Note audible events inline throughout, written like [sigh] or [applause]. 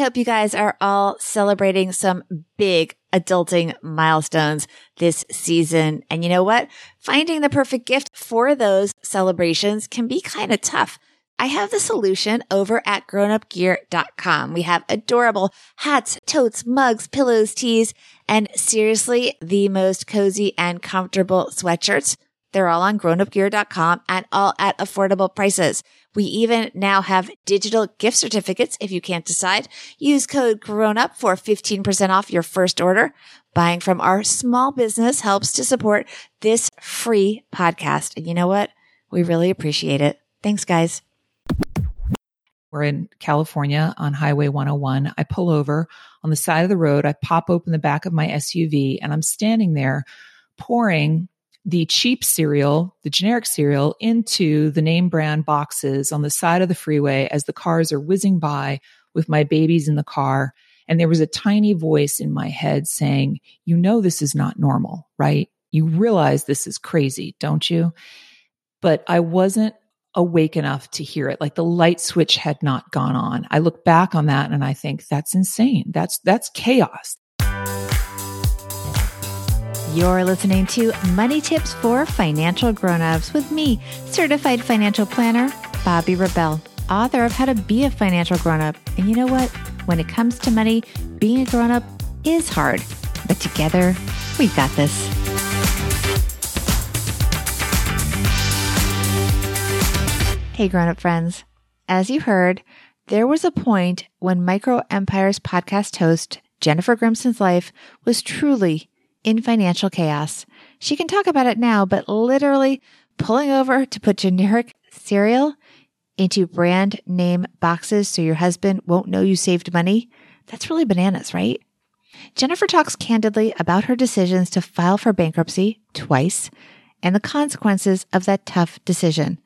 hope you guys are all celebrating some big adulting milestones this season. And you know what? Finding the perfect gift for those celebrations can be kind of tough. I have the solution over at grownupgear.com. We have adorable hats, totes, mugs, pillows, tees, and seriously, the most cozy and comfortable sweatshirts. They're all on grownupgear.com and all at affordable prices. We even now have digital gift certificates if you can't decide. Use code GROWNUP for 15% off your first order. Buying from our small business helps to support this free podcast. And you know what? We really appreciate it. Thanks, guys. We're in California on Highway 101. I pull over on the side of the road. I pop open the back of my SUV and I'm standing there pouring the cheap cereal, the generic cereal, into the name brand boxes on the side of the freeway as the cars are whizzing by with my babies in the car. And there was a tiny voice in my head saying, You know, this is not normal, right? You realize this is crazy, don't you? But I wasn't awake enough to hear it. Like the light switch had not gone on. I look back on that and I think that's insane. That's, that's chaos. You're listening to Money Tips for Financial Grownups with me, certified financial planner, Bobbi Rebell, author of How to Be a Financial Grownup. And you know what? When it comes to money, being a grownup is hard, but together, we've got this. Hey, grownup friends. As you heard, there was a point when Micro Empires podcast host Jennifer Grimson's life was truly in financial chaos. She can talk about it now, but literally pulling over to put generic cereal into brand name boxes so your husband won't know you saved money, that's really bananas, right? Jennifer talks candidly about her decisions to file for bankruptcy twice and the consequences of that tough decision.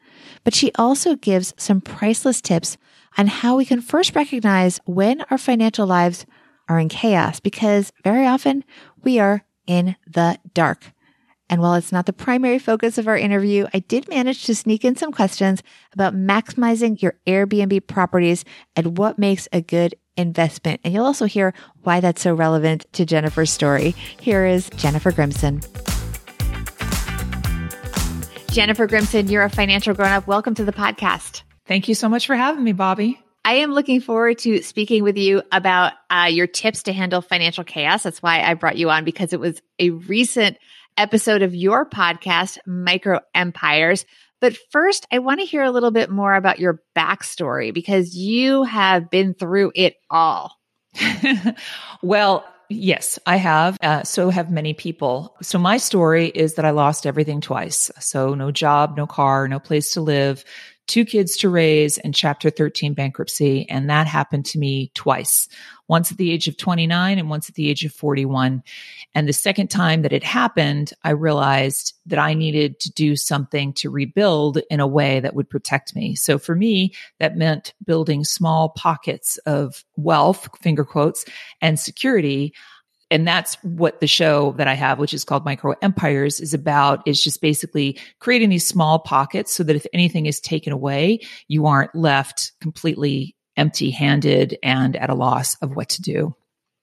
But she also gives some priceless tips on how we can first recognize when our financial lives are in chaos because very often we are in the dark. And while it's not the primary focus of our interview, I did manage to sneak in some questions about maximizing your Airbnb properties and what makes a good investment. And you'll also hear why that's so relevant to Jennifer's story. Here is Jennifer Grimson. Jennifer Grimson, you're a financial grown up. Welcome to the podcast. Thank you so much for having me, Bobbi. I am looking forward to speaking with you about uh, your tips to handle financial chaos. That's why I brought you on because it was a recent episode of your podcast, Micro Empires. But first, I want to hear a little bit more about your backstory because you have been through it all. [laughs] well, yes, I have. Uh, so have many people. So my story is that I lost everything twice. So no job, no car, no place to live, two kids to raise and chapter 13 bankruptcy. And that happened to me twice, once at the age of 29 and once at the age of 41. And the second time that it happened, I realized that I needed to do something to rebuild in a way that would protect me. So for me, that meant building small pockets of wealth, finger quotes, and security and that's what the show that I have, which is called Micro Empires, is about is just basically creating these small pockets so that if anything is taken away, you aren't left completely empty handed and at a loss of what to do.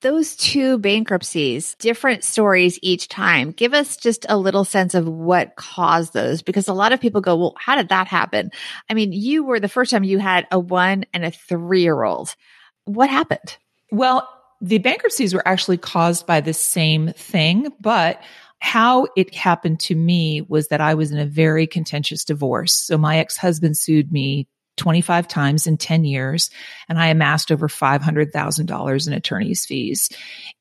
Those two bankruptcies, different stories each time. Give us just a little sense of what caused those because a lot of people go, well, how did that happen? I mean, you were the first time you had a one and a three year old. What happened? Well, the bankruptcies were actually caused by the same thing, but how it happened to me was that I was in a very contentious divorce. So my ex-husband sued me 25 times in 10 years and I amassed over $500,000 in attorney's fees.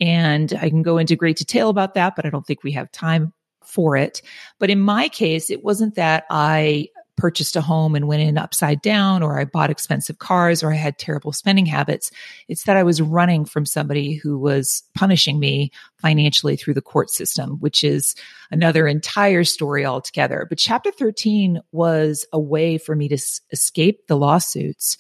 And I can go into great detail about that, but I don't think we have time for it. But in my case, it wasn't that I purchased a home and went in upside down, or I bought expensive cars, or I had terrible spending habits. It's that I was running from somebody who was punishing me financially through the court system, which is another entire story altogether. But chapter 13 was a way for me to s- escape the lawsuits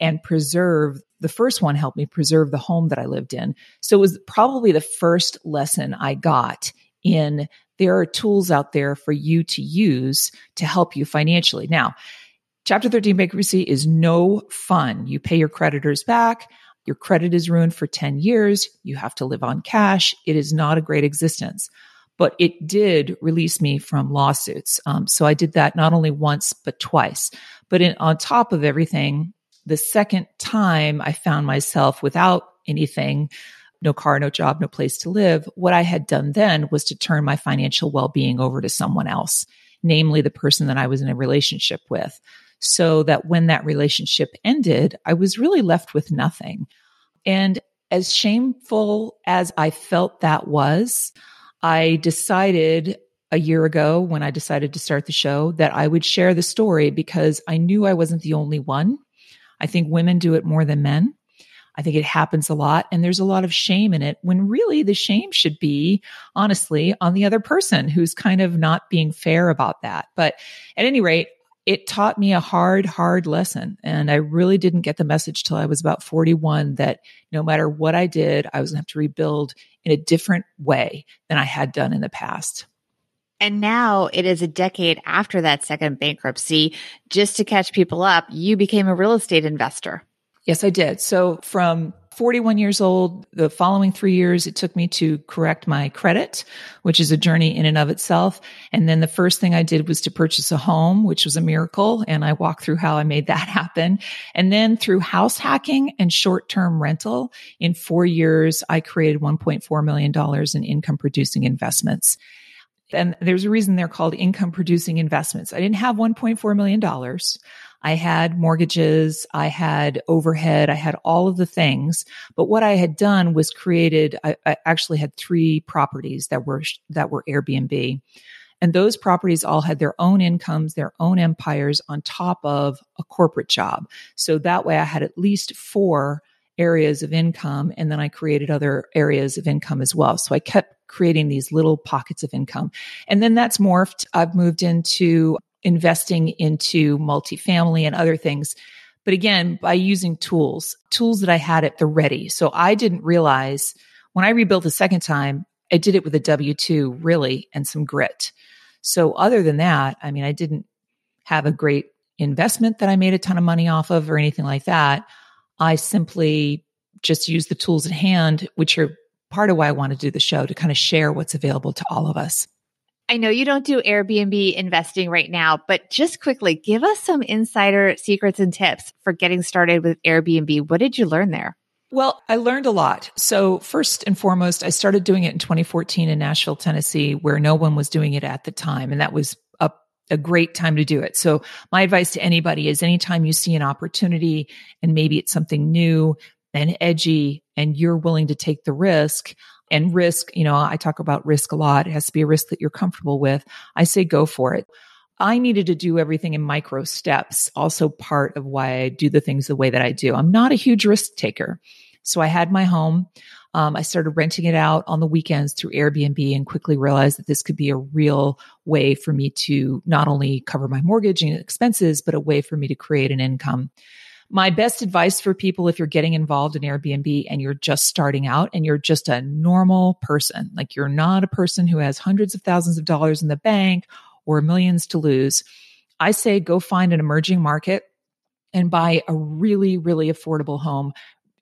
and preserve the first one helped me preserve the home that I lived in. So it was probably the first lesson I got in there are tools out there for you to use to help you financially. Now, Chapter 13 bankruptcy is no fun. You pay your creditors back. Your credit is ruined for 10 years. You have to live on cash. It is not a great existence. But it did release me from lawsuits. Um, so I did that not only once, but twice. But in, on top of everything, the second time I found myself without anything, no car, no job, no place to live, what I had done then was to turn my financial well being over to someone else, namely the person that I was in a relationship with so that when that relationship ended, I was really left with nothing. And as shameful as I felt that was, I decided a year ago when I decided to start the show that I would share the story because I knew I wasn't the only one. I think women do it more than men. I think it happens a lot and there's a lot of shame in it when really the shame should be honestly on the other person who's kind of not being fair about that. But at any rate, it taught me a hard, hard lesson. And I really didn't get the message till I was about 41 that no matter what I did, I was going to have to rebuild in a different way than I had done in the past. And now it is a decade after that second bankruptcy. Just to catch people up, you became a real estate investor. Yes, I did. So from 41 years old. The following three years, it took me to correct my credit, which is a journey in and of itself. And then the first thing I did was to purchase a home, which was a miracle. And I walked through how I made that [laughs] happen. And then through house hacking and short term rental, in four years, I created $1.4 million in income producing investments. And there's a reason they're called income producing investments. I didn't have $1.4 million. I had mortgages, I had overhead, I had all of the things. But what I had done was created, I, I actually had three properties that were, that were Airbnb. And those properties all had their own incomes, their own empires on top of a corporate job. So that way I had at least four areas of income. And then I created other areas of income as well. So I kept creating these little pockets of income. And then that's morphed. I've moved into investing into multifamily and other things. But again, by using tools, tools that I had at the ready. So I didn't realize when I rebuilt the second time, I did it with a W 2 really and some grit. So other than that, I mean, I didn't have a great investment that I made a ton of money off of or anything like that. I simply just used the tools at hand, which are part of why I want to do the show to kind of share what's available to all of us. I know you don't do Airbnb investing right now, but just quickly give us some insider secrets and tips for getting started with Airbnb. What did you learn there? Well, I learned a lot. So first and foremost, I started doing it in 2014 in Nashville, Tennessee, where no one was doing it at the time. And that was a, a great time to do it. So my advice to anybody is anytime you see an opportunity and maybe it's something new and edgy and you're willing to take the risk, and risk, you know, I talk about risk a lot. It has to be a risk that you're comfortable with. I say go for it. I needed to do everything in micro steps, also part of why I do the things the way that I do. I'm not a huge risk taker. So I had my home. Um, I started renting it out on the weekends through Airbnb and quickly realized that this could be a real way for me to not only cover my mortgage and expenses, but a way for me to create an income. My best advice for people, if you're getting involved in Airbnb and you're just starting out and you're just a normal person, like you're not a person who has hundreds of thousands of dollars in the bank or millions to lose, I say go find an emerging market and buy a really, really affordable home.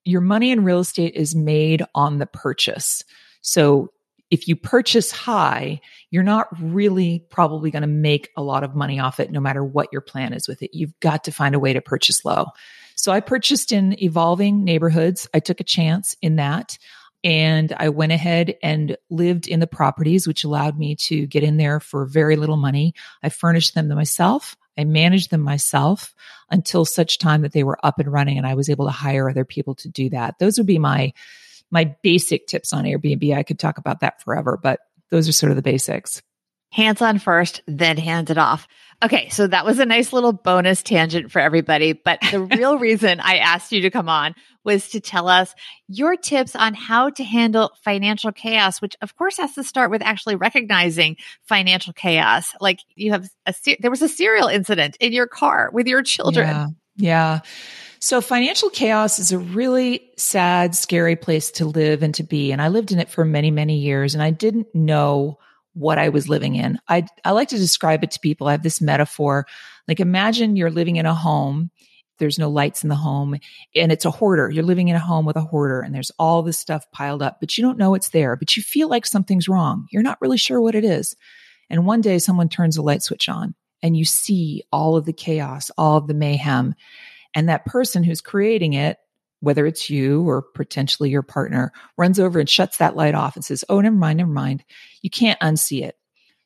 Your money in real estate is made on the purchase. So if you purchase high, you're not really probably going to make a lot of money off it, no matter what your plan is with it. You've got to find a way to purchase low. So I purchased in evolving neighborhoods. I took a chance in that. And I went ahead and lived in the properties, which allowed me to get in there for very little money. I furnished them myself. I managed them myself until such time that they were up and running and I was able to hire other people to do that. Those would be my my basic tips on Airbnb. I could talk about that forever, but those are sort of the basics. Hands on first, then hands it off. Okay, so that was a nice little bonus tangent for everybody. But the [laughs] real reason I asked you to come on was to tell us your tips on how to handle financial chaos, which of course has to start with actually recognizing financial chaos. Like you have a, there was a cereal incident in your car with your children. Yeah. yeah. So financial chaos is a really sad, scary place to live and to be. And I lived in it for many, many years and I didn't know what I was living in. I, I like to describe it to people. I have this metaphor. Like imagine you're living in a home there's no lights in the home and it's a hoarder. You're living in a home with a hoarder and there's all this stuff piled up, but you don't know it's there, but you feel like something's wrong. You're not really sure what it is. And one day someone turns a light switch on and you see all of the chaos, all of the mayhem. And that person who's creating it, whether it's you or potentially your partner, runs over and shuts that light off and says, Oh, never mind, never mind. You can't unsee it.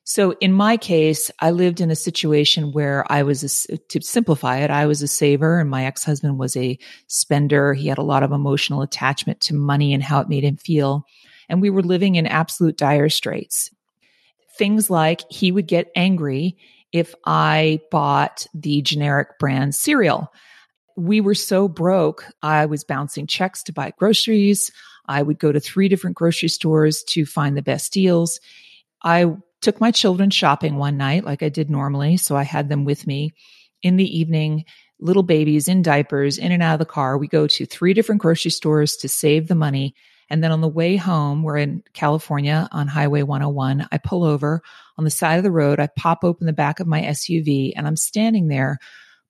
So in my case, I lived in a situation where I was, a, to simplify it, I was a saver and my ex-husband was a spender. He had a lot of emotional attachment to money and how it made him feel. And we were living in absolute dire straits. Things like he would get angry if I bought the generic brand cereal. We were so broke. I was bouncing checks to buy groceries. I would go to three different grocery stores to find the best deals. I took my children shopping one night like I did normally. So I had them with me in the evening, little babies in diapers, in and out of the car. We go to three different grocery stores to save the money. And then on the way home, we're in California on Highway 101. I pull over on the side of the road. I pop open the back of my SUV and I'm standing there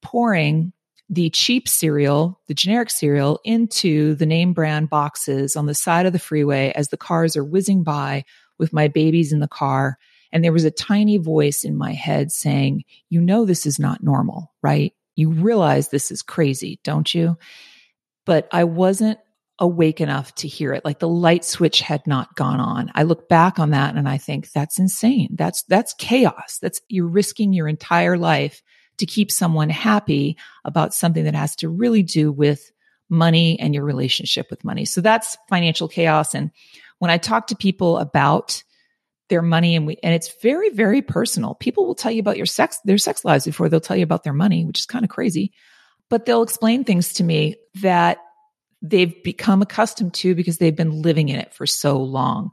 pouring the cheap cereal, the generic cereal into the name brand boxes on the side of the freeway as the cars are whizzing by with my babies in the car. And there was a tiny voice in my head saying, you know, this is not normal, right? You realize this is crazy, don't you? But I wasn't awake enough to hear it. Like the light switch had not gone on. I look back on that and I think that's insane. That's, that's chaos. That's, you're risking your entire life to keep someone happy about something that has to really do with money and your relationship with money. So that's financial chaos. And when I talk to people about their money and we and it's very very personal people will tell you about your sex their sex lives before they'll tell you about their money which is kind of crazy but they'll explain things to me that they've become accustomed to because they've been living in it for so long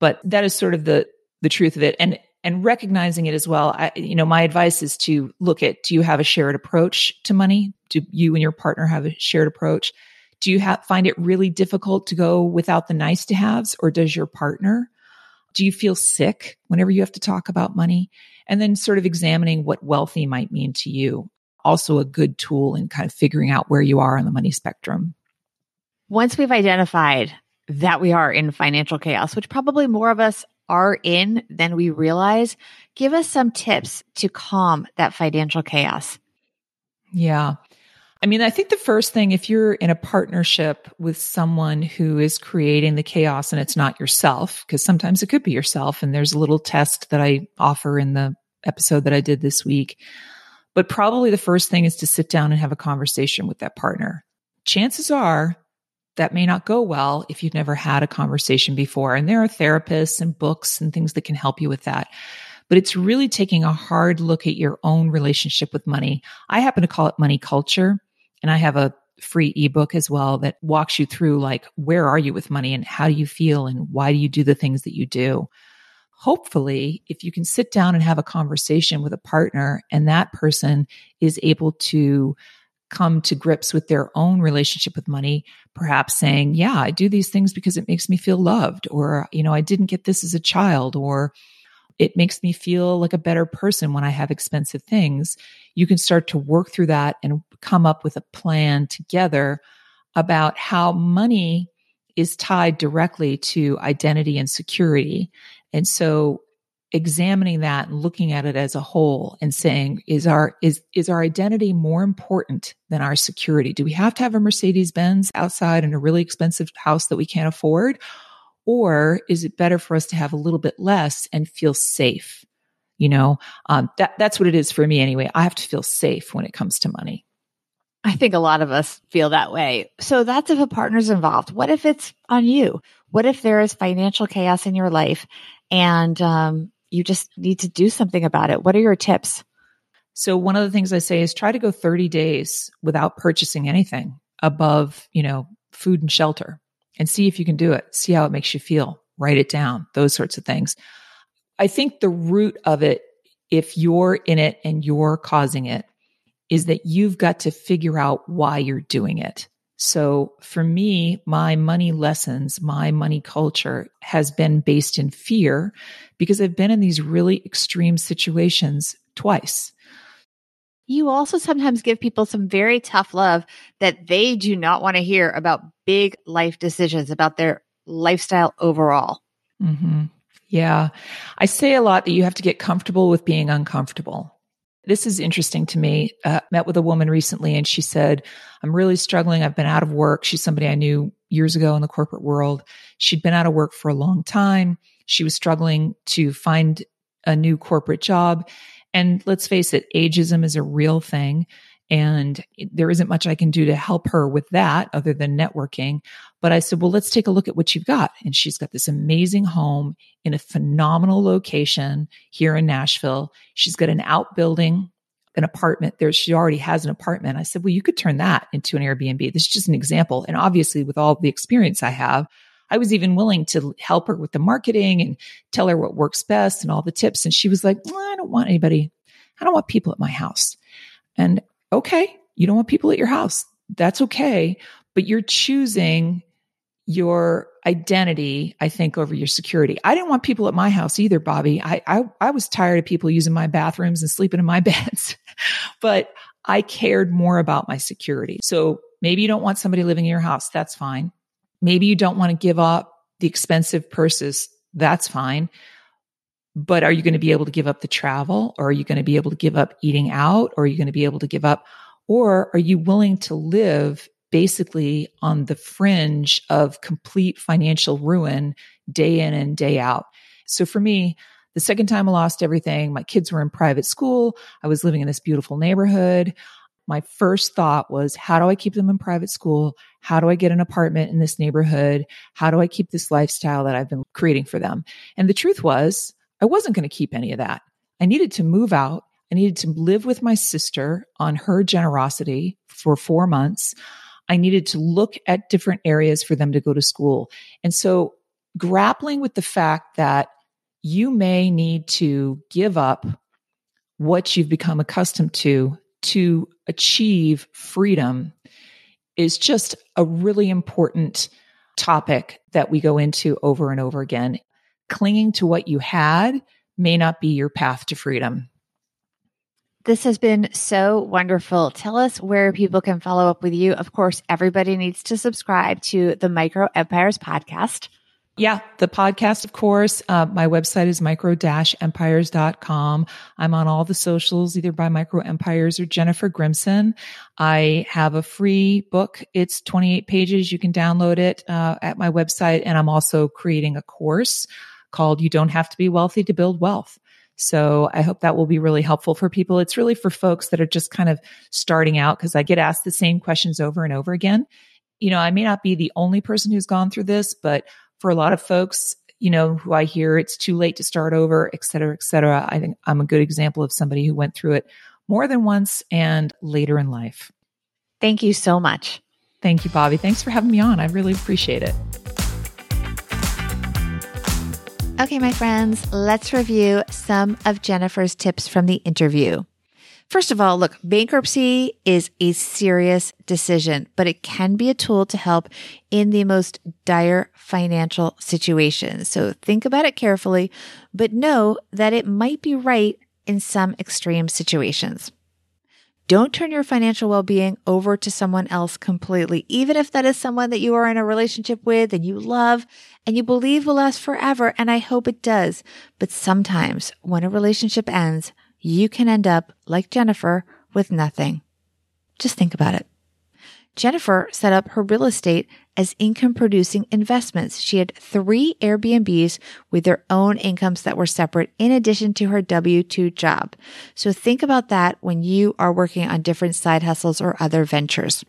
but that is sort of the the truth of it and and recognizing it as well I, you know my advice is to look at do you have a shared approach to money do you and your partner have a shared approach do you have, find it really difficult to go without the nice to haves or does your partner do you feel sick whenever you have to talk about money? And then sort of examining what wealthy might mean to you. Also a good tool in kind of figuring out where you are on the money spectrum. Once we've identified that we are in financial chaos, which probably more of us are in than we realize, give us some tips to calm that financial chaos. Yeah. I mean, I think the first thing, if you're in a partnership with someone who is creating the chaos and it's not yourself, because sometimes it could be yourself. And there's a little test that I offer in the episode that I did this week. But probably the first thing is to sit down and have a conversation with that partner. Chances are that may not go well if you've never had a conversation before. And there are therapists and books and things that can help you with that but it's really taking a hard look at your own relationship with money. I happen to call it money culture. And I have a free ebook as well that walks you through like, where are you with money and how do you feel and why do you do the things that you do? Hopefully, if you can sit down and have a conversation with a partner and that person is able to come to grips with their own relationship with money, perhaps saying, yeah, I do these things because it makes me feel loved, or, you know, I didn't get this as a child, or it makes me feel like a better person when I have expensive things. You can start to work through that and come up with a plan together about how money is tied directly to identity and security. And so examining that and looking at it as a whole and saying is our is is our identity more important than our security do we have to have a mercedes benz outside in a really expensive house that we can't afford or is it better for us to have a little bit less and feel safe? You know, um, that, that's what it is for me anyway. I have to feel safe when it comes to money. I think a lot of us feel that way. So that's if a partner's involved. What if it's on you? What if there is financial chaos in your life and um, you just need to do something about it? What are your tips? So one of the things I say is try to go 30 days without purchasing anything above, you know, food and shelter and see if you can do it. See how it makes you feel. Write it down, those sorts of things. I think the root of it, if you're in it and you're causing it, is that you've got to figure out why you're doing it. So for me, my money lessons, my money culture has been based in fear because I've been in these really extreme situations twice. You also sometimes give people some very tough love that they do not want to hear about big life decisions, about their lifestyle overall. Mm-hmm. Yeah. I say a lot that you have to get comfortable with being uncomfortable. This is interesting to me. Uh, met with a woman recently and she said, I'm really struggling. I've been out of work. She's somebody I knew years ago in the corporate world. She'd been out of work for a long time. She was struggling to find a new corporate job. And let's face it, ageism is a real thing. And there isn't much I can do to help her with that other than networking. But I said, well, let's take a look at what you've got. And she's got this amazing home in a phenomenal location here in Nashville. She's got an outbuilding, an apartment there. She already has an apartment. I said, well, you could turn that into an Airbnb. This is just an example. And obviously with all the experience I have, I was even willing to help her with the marketing and tell her what works best and all the tips. And she was like, well, I don't want anybody. I don't want people at my house. And okay, you don't want people at your house. That's okay. But you're choosing your identity, I think, over your security. I didn't want people at my house either, Bobbi. I, I, I was tired of people using my bathrooms and sleeping in my [laughs] beds, but I cared more about my security. So maybe you don't want somebody living in your house. That's fine. Maybe you don't want to give up the expensive purses. That's fine. But are you going to be able to give up the travel or are you going to be able to give up eating out or are you going to be able to give up or are you willing to live basically on the fringe of complete financial ruin day in and day out? So for me, the second time I lost everything, my kids were in private school. I was living in this beautiful neighborhood my first thought was, how do I keep them in private school? How do I get an apartment in this neighborhood? How do I keep this lifestyle that I've been creating for them? And the truth was, I wasn't going to keep any of that. I needed to move out. I needed to live with my sister on her generosity for four months. I needed to look at different areas for them to go to school. And so grappling with the fact that you may need to give up what you've become accustomed to to achieve freedom is just a really important topic that we go into over and over again. Clinging to what you had may not be your path to freedom. This has been so wonderful. Tell us where people can follow up with you. Of course, everybody needs to subscribe to the Micro Empires podcast. Yeah, the podcast, of course. Uh, my website is micro-empires.com. I'm on all the socials, either by Micro Empires or Jennifer Grimson. I have a free book. It's 28 pages. You can download it uh, at my website. And I'm also creating a course called You Don't Have to Be Wealthy to Build Wealth. So I hope that will be really helpful for people. It's really for folks that are just kind of starting out because I get asked the same questions over and over again. You know, I may not be the only person who's gone through this, but for a lot of folks, you know, who I hear it's too late to start over, et cetera, et cetera. I think I'm a good example of somebody who went through it more than once and later in life. Thank you so much. Thank you, Bobbi. Thanks for having me on. I really appreciate it. Okay, my friends, let's review some of Jennifer's tips from the interview. First of all, look, bankruptcy is a serious decision, but it can be a tool to help in the most dire financial situations. So think about it carefully, but know that it might be right in some extreme situations. Don't turn your financial well-being over to someone else completely, even if that is someone that you are in a relationship with and you love and you believe will last forever. And I hope it does. But sometimes when a relationship ends, you can end up like Jennifer with nothing. Just think about it. Jennifer set up her real estate as income producing investments. She had three Airbnbs with their own incomes that were separate in addition to her W-2 job. So think about that when you are working on different side hustles or other ventures.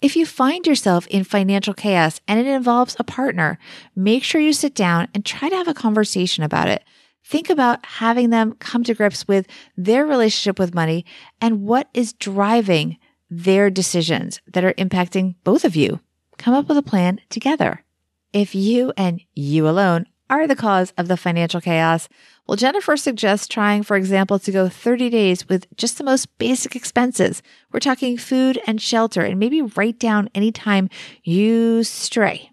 If you find yourself in financial chaos and it involves a partner, make sure you sit down and try to have a conversation about it. Think about having them come to grips with their relationship with money and what is driving their decisions that are impacting both of you. Come up with a plan together. If you and you alone are the cause of the financial chaos, well, Jennifer suggests trying, for example, to go 30 days with just the most basic expenses. We're talking food and shelter and maybe write down any time you stray.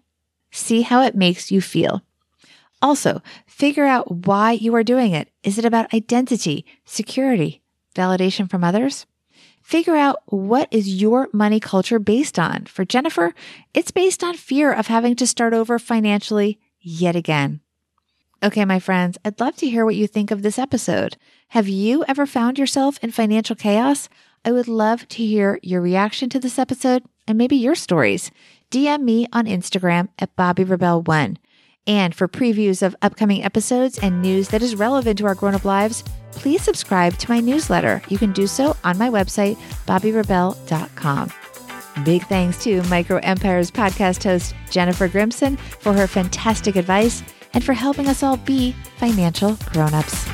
See how it makes you feel. Also, figure out why you are doing it. Is it about identity, security, validation from others? Figure out what is your money culture based on. For Jennifer, it's based on fear of having to start over financially yet again. Okay, my friends, I'd love to hear what you think of this episode. Have you ever found yourself in financial chaos? I would love to hear your reaction to this episode and maybe your stories. DM me on Instagram at Bobbi Rebell1. And for previews of upcoming episodes and news that is relevant to our grown up lives, please subscribe to my newsletter. You can do so on my website, bobbirebell.com. Big thanks to Micro Empires podcast host Jennifer Grimson for her fantastic advice and for helping us all be financial grown-ups.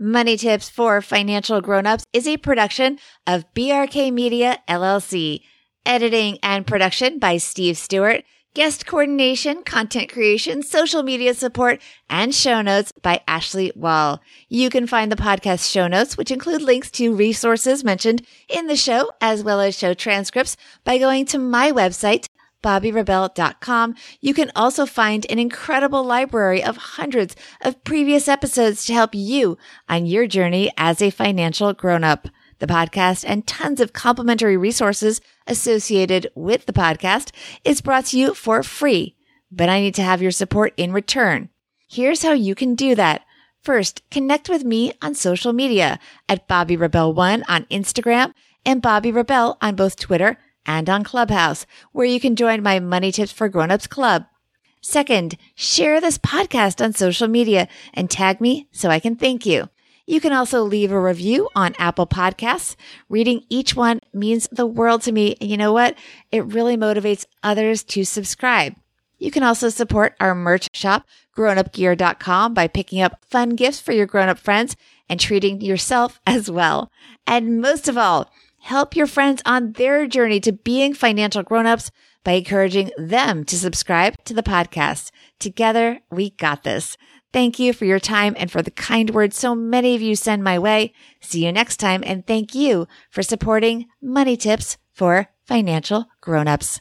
Money Tips for Financial Grown-ups is a production of BRK Media LLC. Editing and production by Steve Stewart. Guest coordination, content creation, social media support, and show notes by Ashley Wall. You can find the podcast show notes, which include links to resources mentioned in the show, as well as show transcripts by going to my website, bobbirebell.com. You can also find an incredible library of hundreds of previous episodes to help you on your journey as a financial grown up. The podcast and tons of complimentary resources associated with the podcast is brought to you for free, but I need to have your support in return. Here's how you can do that. First, connect with me on social media at Bobbi Rebell1 on Instagram and Bobbi Rebell on both Twitter and on Clubhouse, where you can join my Money Tips for Grown-ups club. Second, share this podcast on social media and tag me so I can thank you. You can also leave a review on Apple Podcasts. Reading each one means the world to me. And you know what? It really motivates others to subscribe. You can also support our merch shop, grownupgear.com by picking up fun gifts for your grown-up friends and treating yourself [laughs] as well. And most of all, help your friends on their journey to being financial grown-ups by encouraging them to subscribe to the podcast. Together, we got this. Thank you for your time and for the kind words so many of you send my way. See you next time and thank you for supporting Money Tips for Financial Grown-ups.